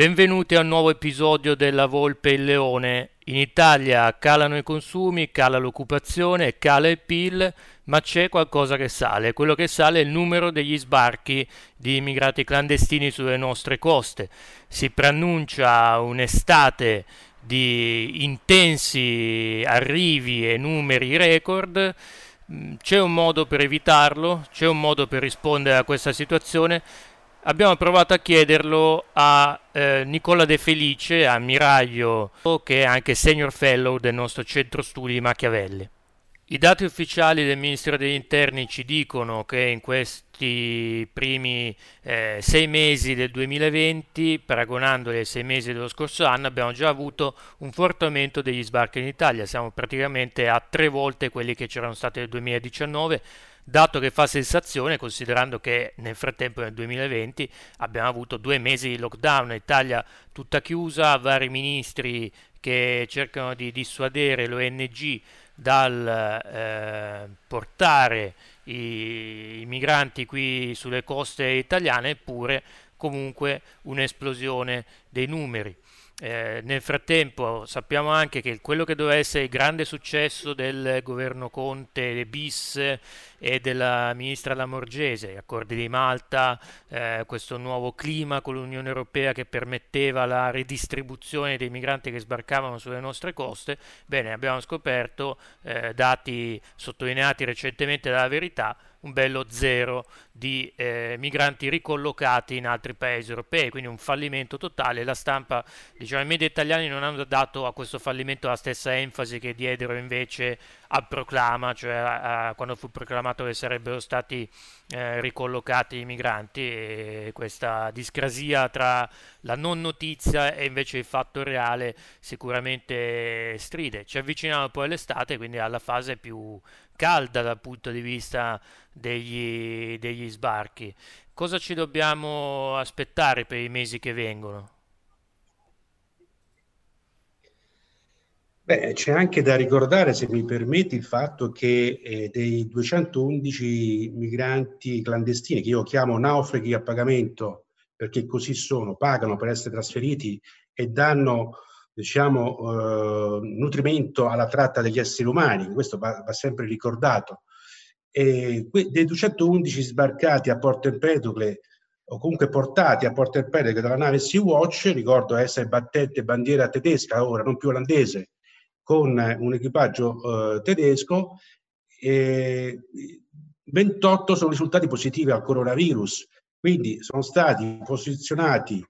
Benvenuti a un nuovo episodio della Volpe e il Leone. In Italia calano i consumi, cala l'occupazione, cala il PIL, ma c'è qualcosa che sale. Quello che sale è il numero degli sbarchi di immigrati clandestini sulle nostre coste. Si preannuncia un'estate di intensi arrivi e numeri record. C'è un modo per evitarlo, c'è un modo per rispondere a questa situazione Abbiamo provato a chiederlo a eh, Nicola De Felice, ammiraglio, che è anche senior fellow del nostro centro studi Machiavelli. I dati ufficiali del Ministero degli Interni ci dicono che in questi primi eh, sei mesi del 2020, paragonandoli ai sei mesi dello scorso anno, abbiamo già avuto un forte aumento degli sbarchi in Italia. Siamo praticamente a tre volte quelli che c'erano stati nel 2019 dato che fa sensazione considerando che nel frattempo nel 2020 abbiamo avuto due mesi di lockdown, Italia tutta chiusa, vari ministri che cercano di dissuadere l'ONG dal eh, portare i, i migranti qui sulle coste italiane, eppure comunque un'esplosione dei numeri. Eh, nel frattempo sappiamo anche che quello che doveva essere il grande successo del governo Conte bis e della ministra Lamorgese, accordi di Malta, eh, questo nuovo clima con l'Unione Europea che permetteva la ridistribuzione dei migranti che sbarcavano sulle nostre coste, bene, abbiamo scoperto, eh, dati sottolineati recentemente dalla verità, un bello zero di eh, migranti ricollocati in altri paesi europei, quindi un fallimento totale. La stampa, diciamo, i media italiani non hanno dato a questo fallimento la stessa enfasi che diedero invece al proclama, cioè a, a, quando fu proclamato che sarebbero stati eh, ricollocati i migranti e questa discrasia tra la non notizia e invece il fatto reale sicuramente stride. Ci avviciniamo poi all'estate, quindi alla fase più calda dal punto di vista degli, degli sbarchi. Cosa ci dobbiamo aspettare per i mesi che vengono? Beh, c'è anche da ricordare, se mi permetti, il fatto che eh, dei 211 migranti clandestini, che io chiamo naufraghi a pagamento, perché così sono, pagano per essere trasferiti e danno diciamo, eh, nutrimento alla tratta degli esseri umani, questo va, va sempre ricordato. E dei 211 sbarcati a Porto Empedocle o comunque portati a Porto Empedocle dalla nave Sea-Watch, ricordo essere battente bandiera tedesca, ora non più olandese, con un equipaggio eh, tedesco, e 28 sono risultati positivi al coronavirus, quindi sono stati posizionati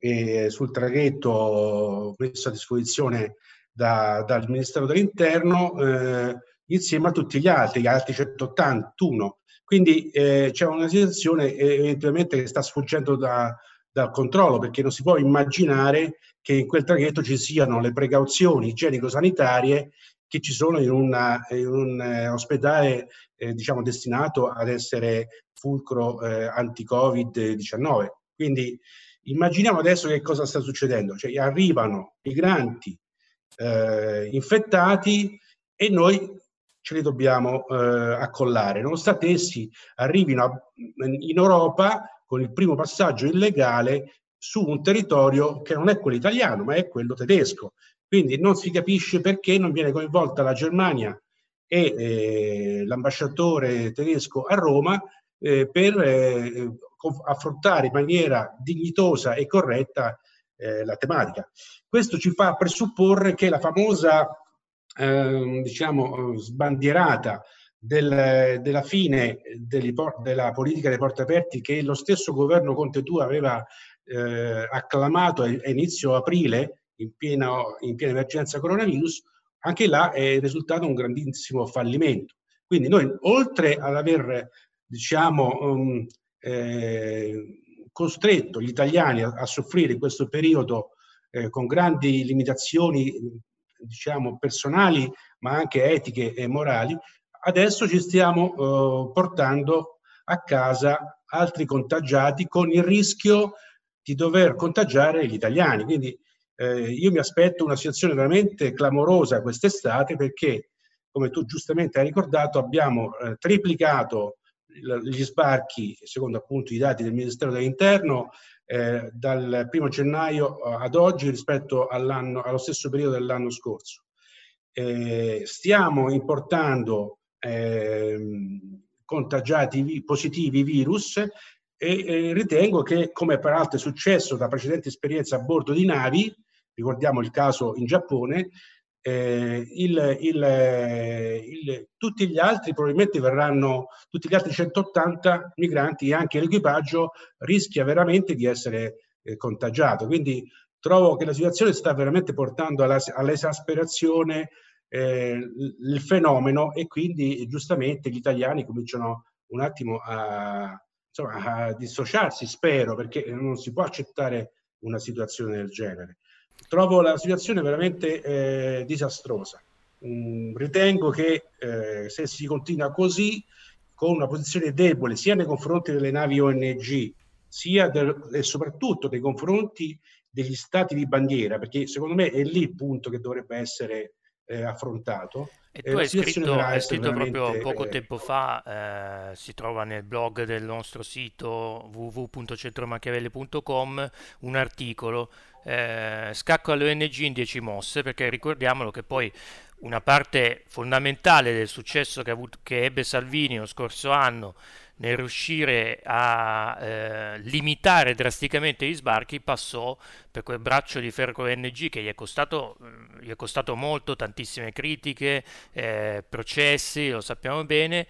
eh, sul traghetto messo a disposizione da, dal Ministero dell'Interno eh, insieme a tutti gli altri, gli altri 181. Quindi eh, c'è una situazione eventualmente che sta sfuggendo da, dal controllo perché non si può immaginare che in quel traghetto ci siano le precauzioni igienico-sanitarie che ci sono in, una, in un eh, ospedale eh, diciamo destinato ad essere fulcro eh, anti-Covid-19. Quindi Immaginiamo adesso che cosa sta succedendo, cioè arrivano migranti eh, infettati e noi ce li dobbiamo eh, accollare, nonostante essi arrivino a, in Europa con il primo passaggio illegale su un territorio che non è quello italiano, ma è quello tedesco. Quindi non si capisce perché non viene coinvolta la Germania e eh, l'ambasciatore tedesco a Roma eh, per eh, affrontare in maniera dignitosa e corretta eh, la tematica. Questo ci fa presupporre che la famosa, ehm, diciamo, sbandierata del, della fine della politica dei porti aperti che lo stesso governo Conte 2 aveva eh, acclamato a, inizio aprile, in piena, in piena emergenza coronavirus, anche là è risultato un grandissimo fallimento. Quindi noi, oltre ad aver diciamo, um, eh, costretto gli italiani a, a, soffrire in questo periodo eh, con grandi limitazioni diciamo, personali, ma anche etiche e morali, adesso ci stiamo eh, portando a casa altri contagiati con il rischio di dover contagiare gli italiani. Quindi eh, io mi aspetto una situazione veramente clamorosa quest'estate perché, come tu giustamente hai ricordato, abbiamo eh, triplicato gli sbarchi, secondo appunto i dati del Ministero dell'Interno, eh, dal primo gennaio ad oggi rispetto allo stesso periodo dell'anno scorso. Eh, stiamo importando eh, contagiati positivi virus e ritengo che, come peraltro è successo da precedenti esperienze a bordo di navi, ricordiamo il caso in Giappone, eh, il, il, il, tutti gli altri probabilmente verranno, tutti gli altri 180 migranti e anche l'equipaggio rischia veramente di essere eh, contagiato. Quindi trovo che la situazione sta veramente portando all'esasperazione eh, il fenomeno e quindi giustamente gli italiani cominciano un attimo a, insomma, a dissociarsi, spero, perché non si può accettare una situazione del genere. Trovo la situazione veramente eh, disastrosa. Mm, ritengo che eh, se si continua così, con una posizione debole sia nei confronti delle navi ONG, sia del, e soprattutto nei confronti degli stati di bandiera, perché secondo me è lì il punto che dovrebbe essere eh, affrontato. E tu hai scritto, hai scritto proprio poco tempo fa, eh, si trova nel blog del nostro sito www.centromachiavelli.com un articolo, eh, scacco alle ONG in 10 mosse, perché ricordiamolo che poi una parte fondamentale del successo che, avuto, che ebbe Salvini lo scorso anno nel riuscire a eh, limitare drasticamente gli sbarchi passò per quel braccio di ferro ONG che gli è costato, mm, gli è costato molto, tantissime critiche, eh, processi, lo sappiamo bene,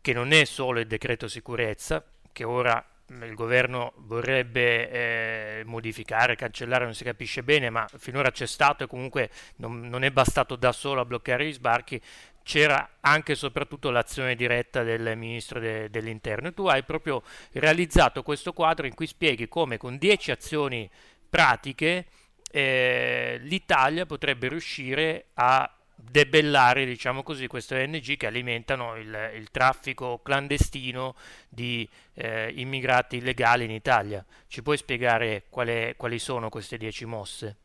che non è solo il decreto sicurezza, che ora il governo vorrebbe eh, modificare, cancellare, non si capisce bene, ma finora c'è stato e comunque non, non, è bastato da solo a bloccare gli sbarchi, c'era anche e soprattutto l'azione diretta del ministro de, dell'interno. tu hai proprio realizzato questo quadro in cui spieghi come con 10 azioni pratiche eh, l'Italia potrebbe riuscire a debellare, diciamo così, queste ONG che alimentano il, il traffico clandestino di eh, immigrati illegali in Italia. Ci puoi spiegare quale, quali sono queste 10 mosse?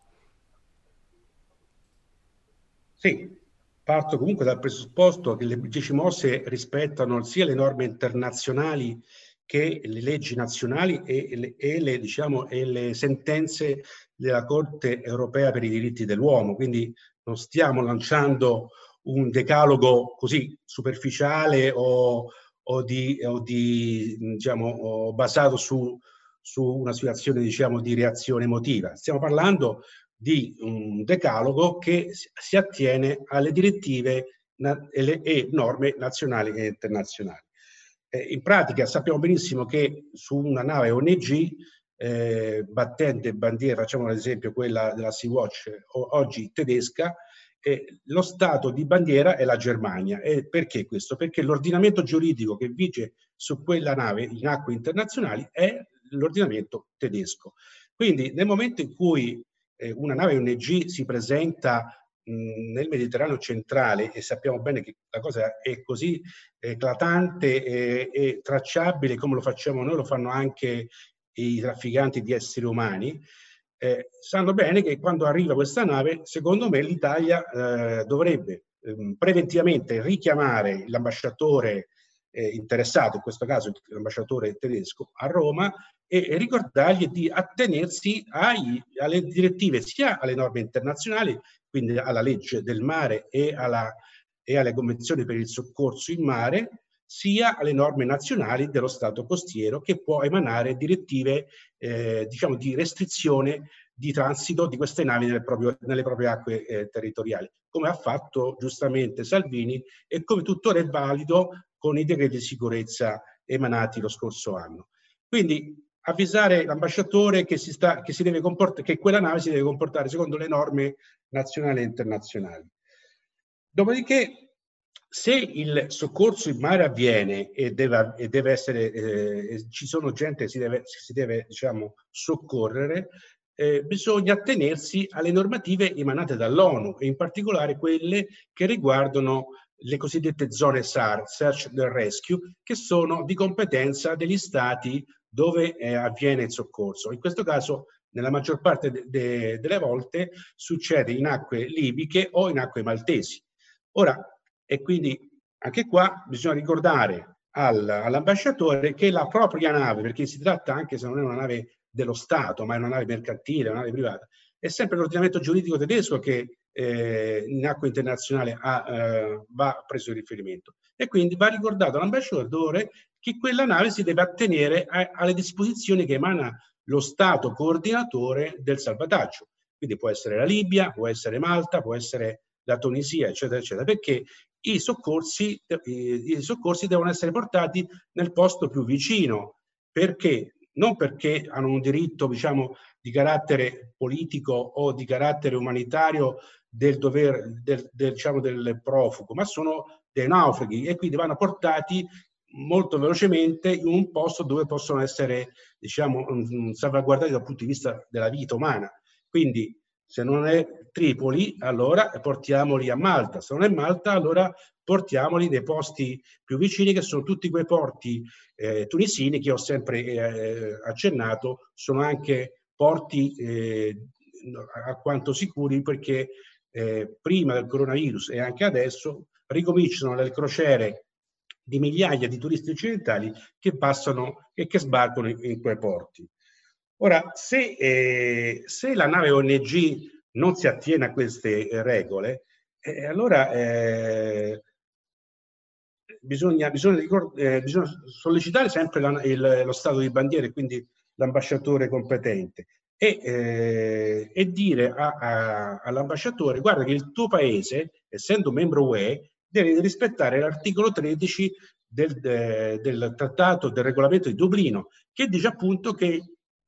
Sì, parto comunque dal presupposto che le 10 mosse rispettano sia le norme internazionali che le leggi nazionali e le, e le, diciamo, e le sentenze della Corte europea per i diritti dell'uomo. Quindi non stiamo lanciando un decalogo così superficiale o, o, di, o di, diciamo, o basato su, su, una situazione diciamo, di reazione emotiva. Stiamo parlando di un decalogo che si attiene alle direttive e norme nazionali e internazionali. Eh, in pratica sappiamo benissimo che su una nave ONG eh, battente bandiera, facciamo ad esempio quella della Sea-Watch oggi tedesca, eh, lo stato di bandiera è la Germania. E perché questo? Perché l'ordinamento giuridico che vige su quella nave in acque internazionali è l'ordinamento tedesco. Quindi nel momento in cui eh, una nave ONG si presenta mh, nel Mediterraneo centrale e sappiamo bene che la cosa è così eclatante e, e tracciabile come lo facciamo noi, lo fanno anche i trafficanti di esseri umani, eh, sanno bene che quando arriva questa nave, secondo me l'Italia eh, dovrebbe eh, preventivamente richiamare l'ambasciatore eh, interessato, in questo caso l'ambasciatore tedesco, a Roma e ricordargli di attenersi ai, alle direttive sia alle norme internazionali, quindi alla legge del mare e, alla, e alle convenzioni per il soccorso in mare, sia alle norme nazionali dello Stato costiero che può emanare direttive eh, diciamo, di restrizione di transito di queste navi nelle proprie, nelle proprie acque eh, territoriali, come ha fatto giustamente Salvini e come tuttora è valido con i decreti di sicurezza emanati lo scorso anno. Quindi avvisare l'ambasciatore che, si sta, che, si deve che quella nave si deve comportare secondo le norme nazionali e internazionali. Dopodiché, se il soccorso in mare avviene e deve, e deve essere, eh, ci sono gente che si deve, si deve diciamo, soccorrere, eh, bisogna attenersi alle normative emanate dall'ONU e in particolare quelle che riguardano le cosiddette zone SAR, Search and Rescue, che sono di competenza degli stati dove eh, avviene il soccorso. In questo caso, nella maggior parte de de delle volte, succede in acque libiche o in acque maltesi. Ora, e quindi anche qua bisogna ricordare al, all'ambasciatore che la propria nave, perché si tratta anche se non è una nave dello Stato, ma è una nave mercantile, una nave privata, è sempre l'ordinamento giuridico tedesco che eh, in acqua internazionale ha, eh, va preso in riferimento. E quindi va ricordato all'ambasciatore che quella nave si deve attenere a, alle disposizioni che emana lo Stato coordinatore del salvataggio. Quindi può essere la Libia, può essere Malta, può essere la Tunisia, eccetera, eccetera, perché i soccorsi, i, soccorsi devono essere portati nel posto più vicino. Perché? Non perché hanno un diritto, diciamo, di carattere politico o di carattere umanitario del dover del, del, diciamo, del profugo, ma sono dei naufraghi e quindi vanno portati molto velocemente in un posto dove possono essere diciamo, salvaguardati dal punto di vista della vita umana. Quindi se non è Tripoli, allora portiamoli a Malta, se non è Malta, allora portiamoli nei posti più vicini, che sono tutti quei porti eh, tunisini che ho sempre eh, accennato, sono anche porti eh, a quanto sicuri perché eh, prima del coronavirus e anche adesso ricominciano le crociere di migliaia di turisti occidentali che passano e che sbarcano in, in quei porti. Ora, se, eh, se, la nave ONG non si attiene a queste eh, regole, eh, allora eh, bisogna, bisogna, eh, bisogna, sollecitare sempre la, il, lo stato di bandiera e quindi l'ambasciatore competente e, eh, e dire all'ambasciatore guarda che il tuo paese, essendo membro UE, deve rispettare l'articolo 13 del, del, trattato del regolamento di Dublino, che dice appunto che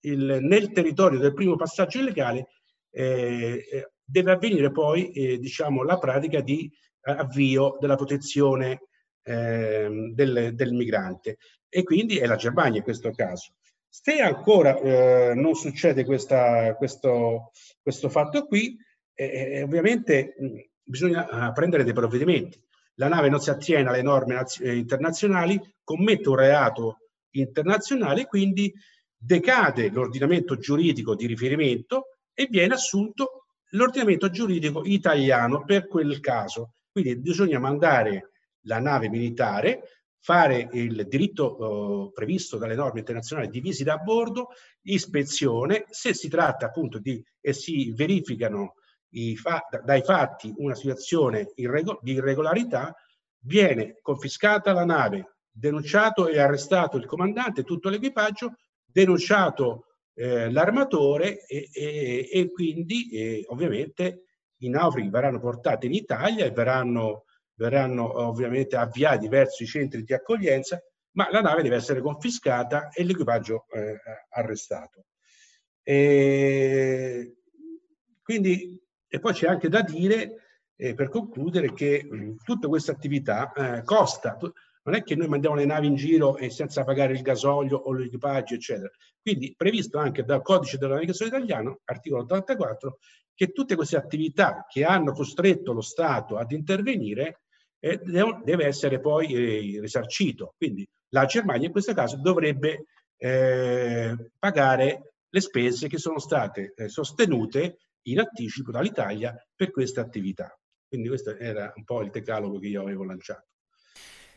il, nel territorio del primo passaggio illegale eh, eh, deve avvenire poi eh, diciamo, la pratica di avvio della protezione eh, del, del, migrante e quindi è la Germania in questo caso. Se ancora eh, non succede questa, questo, questo, fatto qui, eh, eh ovviamente mh, bisogna ah, prendere dei provvedimenti. La nave non si attiene alle norme internazionali, commette un reato internazionale, quindi decade l'ordinamento giuridico di riferimento e viene assunto l'ordinamento giuridico italiano per quel caso. Quindi bisogna mandare la nave militare, fare il diritto eh, previsto dalle norme internazionali di visita a bordo, ispezione, se si tratta appunto di e si verificano fa, dai fatti una situazione irrego, di irregolarità, viene confiscata la nave, denunciato e arrestato il comandante, tutto l'equipaggio, denunciato eh, l'armatore e, e, e quindi eh, ovviamente i naufraghi verranno portati in Italia e verranno, verranno ovviamente avviati verso i centri di accoglienza, ma la nave deve essere confiscata e l'equipaggio eh, arrestato. E quindi, e poi c'è anche da dire, eh, per concludere, che mh, tutta questa attività eh, costa, non è che noi mandiamo le navi in giro e senza pagare il gasolio o l'equipaggio, eccetera. Quindi previsto anche dal codice della navigazione italiano, articolo 84, che tutte queste attività che hanno costretto lo Stato ad intervenire eh, deve essere poi eh, risarcito. Quindi la Germania in questo caso dovrebbe eh, pagare le spese che sono state eh, sostenute in anticipo dall'Italia per queste attività. Quindi questo era un po' il decalogo che io avevo lanciato.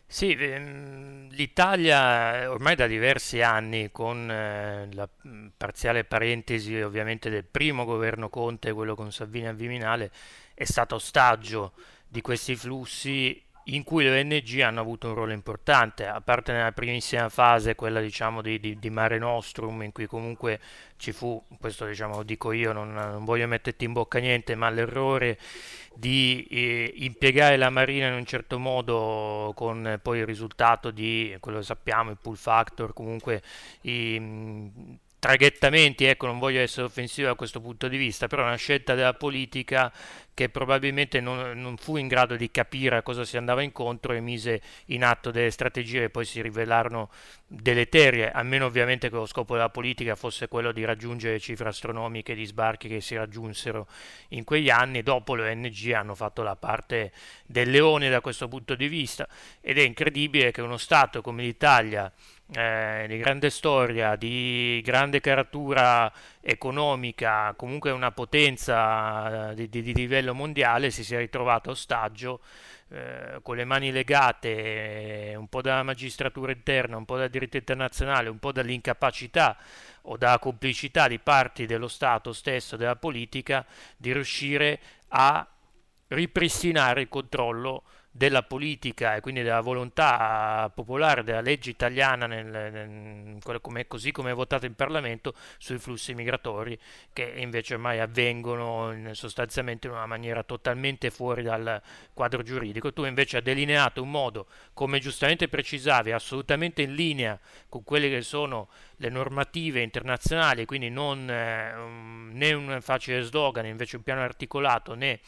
Sì, ehm, l'Italia ormai da diversi anni, con eh, la parziale parentesi ovviamente del primo governo Conte, quello con Salvini al Viminale, è stato ostaggio di questi flussi in cui le ONG hanno avuto un ruolo importante, a parte nella primissima fase, quella diciamo di, di, di Mare Nostrum, in cui comunque ci fu, questo diciamo dico io, non, non voglio metterti in bocca niente, ma l'errore di eh, impiegare la Marina in un certo modo con poi il risultato di, quello che sappiamo, il pull factor, comunque i, traghettamenti, ecco, non voglio essere offensivo da questo punto di vista, però è una scelta della politica che probabilmente non, non, fu in grado di capire a cosa si andava incontro e mise in atto delle strategie che poi si rivelarono deleterie, almeno ovviamente che lo scopo della politica fosse quello di raggiungere cifre astronomiche di sbarchi che si raggiunsero in quegli anni. Dopo le ONG hanno fatto la parte del leone da questo punto di vista ed è incredibile che uno Stato come l'Italia eh, di grande storia, di grande caratura economica, comunque una potenza eh, di, di, di livello mondiale, si sia ritrovato ostaggio eh, con le mani legate eh, un po' dalla magistratura interna, un po' dal diritto internazionale, un po' dall'incapacità o dalla complicità di parti dello Stato stesso, della politica, di riuscire a ripristinare il controllo della politica e quindi della volontà popolare della legge italiana nel, nel, come, così come è votata in Parlamento sui flussi migratori che invece ormai avvengono in, sostanzialmente in una maniera totalmente fuori dal quadro giuridico. Tu invece hai delineato un modo, come giustamente precisavi, assolutamente in linea con quelle che sono le normative internazionali, quindi non eh, né un facile slogan, invece un piano articolato né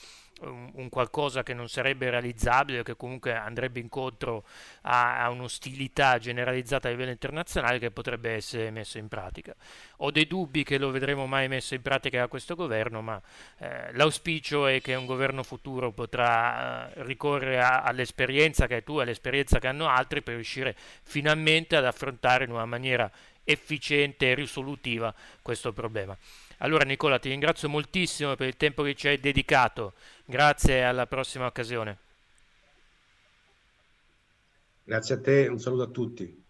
un, qualcosa che non sarebbe realizzabile, che comunque andrebbe incontro a, a, un'ostilità generalizzata a livello internazionale che potrebbe essere messo in pratica. Ho dei dubbi che lo vedremo mai messo in pratica da questo governo, ma eh, l'auspicio è che un governo futuro potrà eh, ricorrere a, all'esperienza che hai tu, all'esperienza che hanno altri per riuscire finalmente ad affrontare in una maniera efficiente e risolutiva questo problema. Allora Nicola ti ringrazio moltissimo per il tempo che ci hai dedicato, grazie alla prossima occasione. Grazie a te, un saluto a tutti.